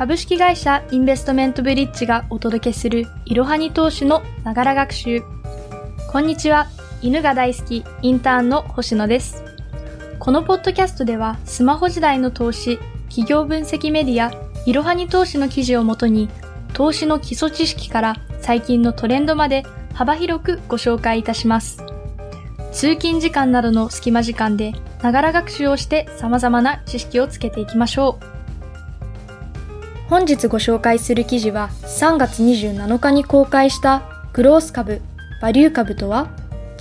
株式会社インベストメントブリッジがお届けするいろはに投資のながら学習。こんにちは。犬が大好きインターンの星野です。このポッドキャストではスマホ時代の投資、企業分析メディア、いろはに投資の記事をもとに投資の基礎知識から最近のトレンドまで幅広くご紹介いたします。通勤時間などの隙間時間でながら学習をして様々な知識をつけていきましょう。本日ご紹介する記事は3月27日に公開したグロース株、バリュー株とは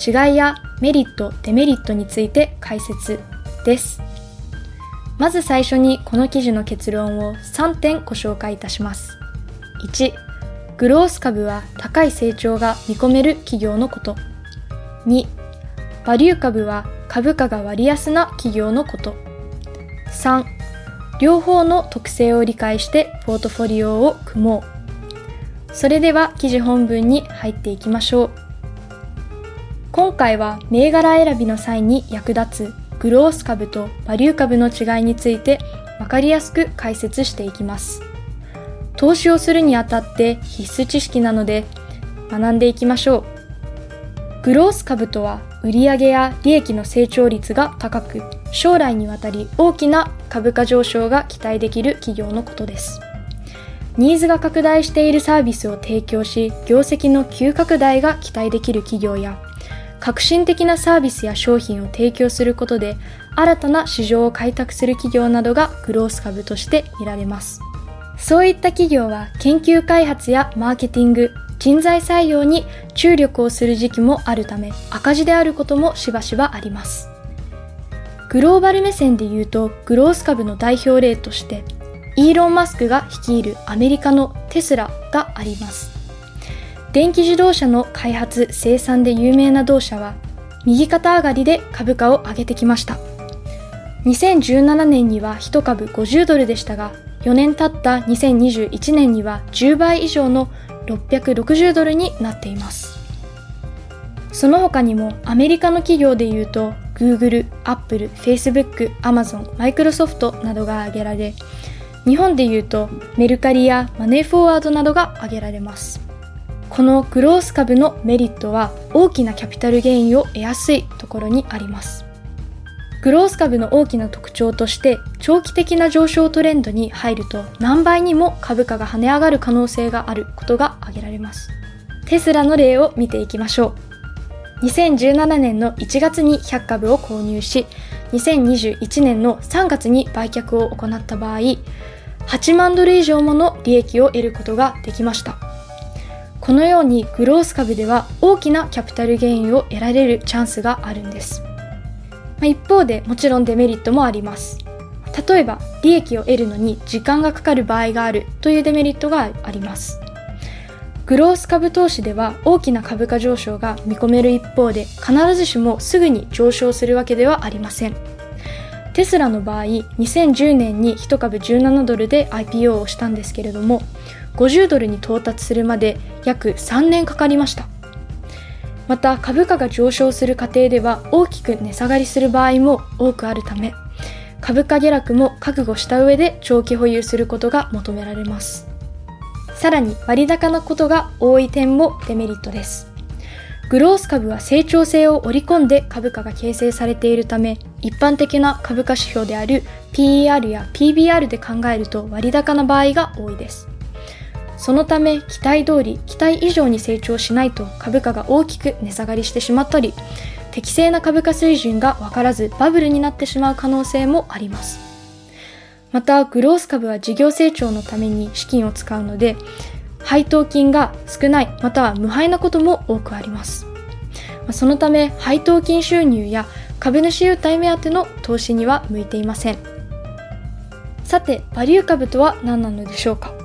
違いやメリット、デメリットについて解説です。まず最初にこの記事の結論を3点ご紹介いたします。1、グロース株は高い成長が見込める企業のこと。2、バリュー株は株価が割安な企業のこと。3、両方の特性を理解してポートフォリオを組もう。それでは記事本文に入っていきましょう。今回は銘柄選びの際に役立つグロース株とバリュー株の違いについてわかりやすく解説していきます。投資をするにあたって必須知識なので学んでいきましょう。グロース株とは売上や利益の成長率が高く将来にわたり大きな株価上昇が期待できる企業のことです。ニーズが拡大しているサービスを提供し、業績の急拡大が期待できる企業や、革新的なサービスや商品を提供することで、新たな市場を開拓する企業などがグロース株として見られます。そういった企業は研究開発やマーケティング、人材採用に注力をする時期もあるため赤字であることもしばしばあります。グローバル目線で言うとグロース株の代表例としてイーロン・マスクが率いるアメリカのテスラがあります電気自動車の開発生産で有名な同社は右肩上がりで株価を上げてきました2017年には1株50ドルでしたが4年経った2021年には10倍以上の660ドルになっていますその他にもアメリカの企業でいうと Google、Apple、Facebook、Amazon、Microsoft などが挙げられ、日本でいうとメルカリやマネーフォワードなどが挙げられます。このグロース株のメリットは大きなキャピタルゲインを得やすいところにあります。グロース株の大きな特徴として長期的な上昇トレンドに入ると何倍にも株価が跳ね上がる可能性があることが挙げられます。テスラの例を見ていきましょう。2017年の1月に100株を購入し、2021年の3月に売却を行った場合、8万ドル以上もの利益を得ることができました。このようにグロース株では大きなキャピタルゲインを得られるチャンスがあるんです。一方でもちろんデメリットもあります。例えば利益を得るのに時間がかかる場合があるというデメリットがあります。グロース株投資では大きな株価上昇が見込める一方で必ずしもすぐに上昇するわけではありません。テスラの場合、2010年に1株17ドルで IPO をしたんですけれども、50ドルに到達するまで約3年かかりました。また株価が上昇する過程では大きく値下がりする場合も多くあるため、株価下落も覚悟した上で長期保有することが求められます。さらに割高なことが多い点もデメリットです。グロース株は成長性を織り込んで株価が形成されているため、一般的な株価指標である PER や PBR で考えると割高な場合が多いです。そのため期待通り、期待以上に成長しないと株価が大きく値下がりしてしまったり、適正な株価水準がわからずバブルになってしまう可能性もあります。また、グロース株は事業成長のために資金を使うので、配当金が少ない、または無配なことも多くあります。そのため、配当金収入や株主優待目当ての投資には向いていません。さて、バリュー株とは何なのでしょうか？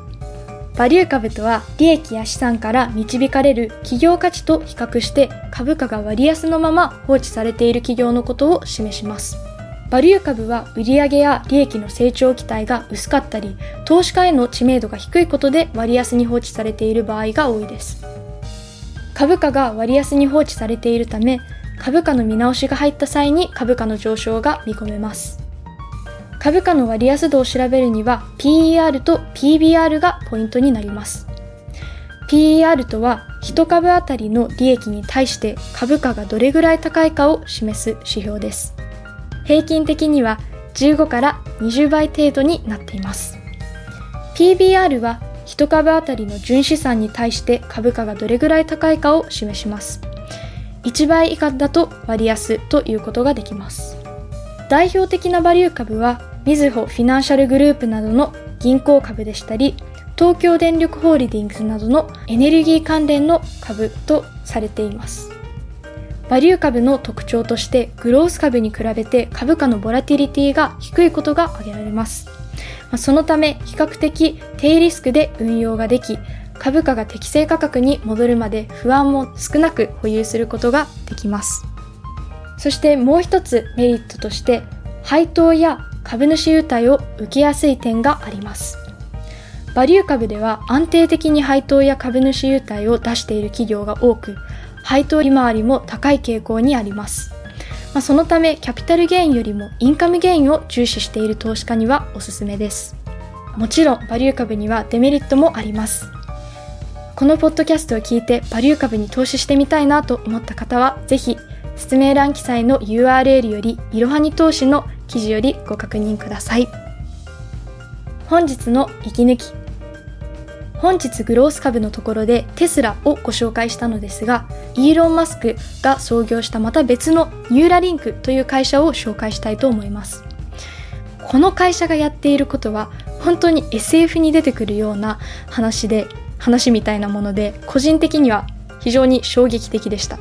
バリュー株とは利益や資産から導かれる企業価値と比較して株価が割安のまま放置されている企業のことを示します。バリュー株は売上や利益の成長期待が薄かったり、投資家への知名度が低いことで割安に放置されている場合が多いです。株価が割安に放置されているため、株価の見直しが入った際に株価の上昇が見込めます。株価の割安度を調べるには PER と PBR がポイントになります。PER とは1株当たりの利益に対して株価がどれぐらい高いかを示す指標です。平均的には15から20倍程度になっています。PBR は1株当たりの純資産に対して株価がどれぐらい高いかを示します。1倍以下だと割安ということができます。代表的なバリュー株は、みずほフィナンシャルグループなどの銀行株でしたり、東京電力ホールディングスなどのエネルギー関連の株とされています。バリュー株の特徴としてグロース株に比べて株価のボラティリティが低いことが挙げられます。そのため比較的低リスクで運用ができ、株価が適正価格に戻るまで不安も少なく保有することができます。そしてもう一つメリットとして配当や株主優待を受けやすい点があります。バリュー株では安定的に配当や株主優待を出している企業が多く、配当利回りも高い傾向にあります。まあ、そのためキャピタルゲインよりもインカムゲインを重視している投資家にはおすすめです。もちろんバリュー株にはデメリットもあります。このポッドキャストを聞いてバリュー株に投資してみたいなと思った方は、ぜひ説明欄記載の URL よりいろはに投資の記事よりご確認ください。本日の息抜き本日グロース株のところでテスラをご紹介したのですが、イーロン・マスクが創業したまた別のニューラリンクという会社を紹介したいと思います。この会社がやっていることは本当に SF に出てくるような話で、話みたいなもので、個人的には非常に衝撃的でした。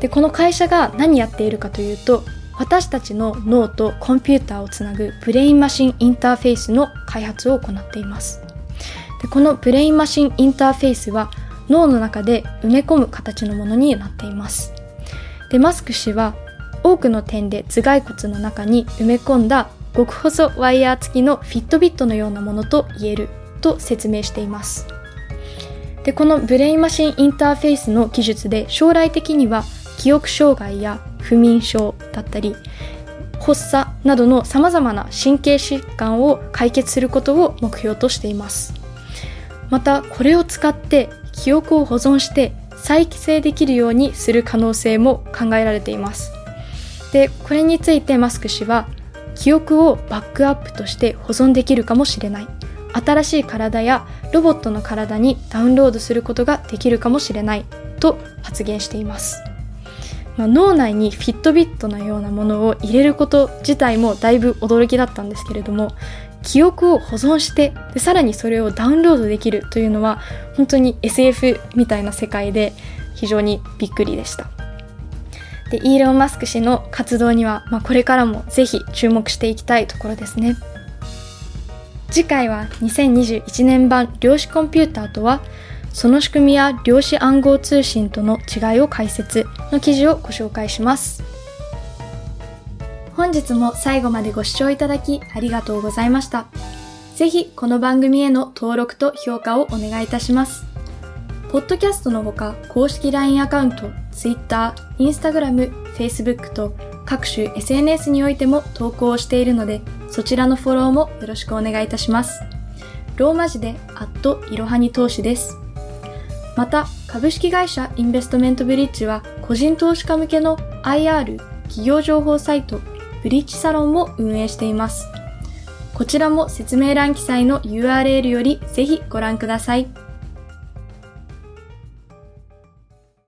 で、この会社が何やっているかというと、私たちの脳とコンピューターをつなぐブレインマシンインターフェースの開発を行っています。でこのブレインマシンインターフェースは脳の中で埋め込む形のものになっています。でマスク氏は多くの点で頭蓋骨の中に埋め込んだ極細ワイヤー付きのフィットビットのようなものと言えると説明しています。でこのブレインマシンインターフェースの技術で将来的には記憶障害や不眠症だったり発作などの様々な神経疾患を解決することを目標としています。またこれを使って記憶を保存して再帰生できるようにする可能性も考えられています。でこれについてマスク氏は記憶をバックアップとして保存できるかもしれない。新しい体やロボットの体にダウンロードすることができるかもしれないと発言しています、まあ、脳内にフィットビットのようなものを入れること自体もだいぶ驚きだったんですけれども記憶を保存してでさらにそれをダウンロードできるというのは本当に SF みたいな世界で非常にびっくりでした。でイーロン・マスク氏の活動には、まあ、これからもぜひ注目していきたいところですね。次回は2021年版量子コンピューターとはその仕組みや量子暗号通信との違いを解説の記事をご紹介します本日も最後までご視聴いただきありがとうございました。ぜひこの番組への登録と評価をお願いいたします。ポッドキャストのほか公式 LINE アカウント、Twitter、Instagram、Facebook と各種 SNS においても投稿をしているので、そちらのフォローもよろしくお願いいたします。ローマ字で、アットいろはに投資です。また、株式会社インベストメントブリッジは、個人投資家向けの IR 企業情報サイトブリッジサロンを運営しています。こちらも説明欄記載の URL よりぜひご覧ください。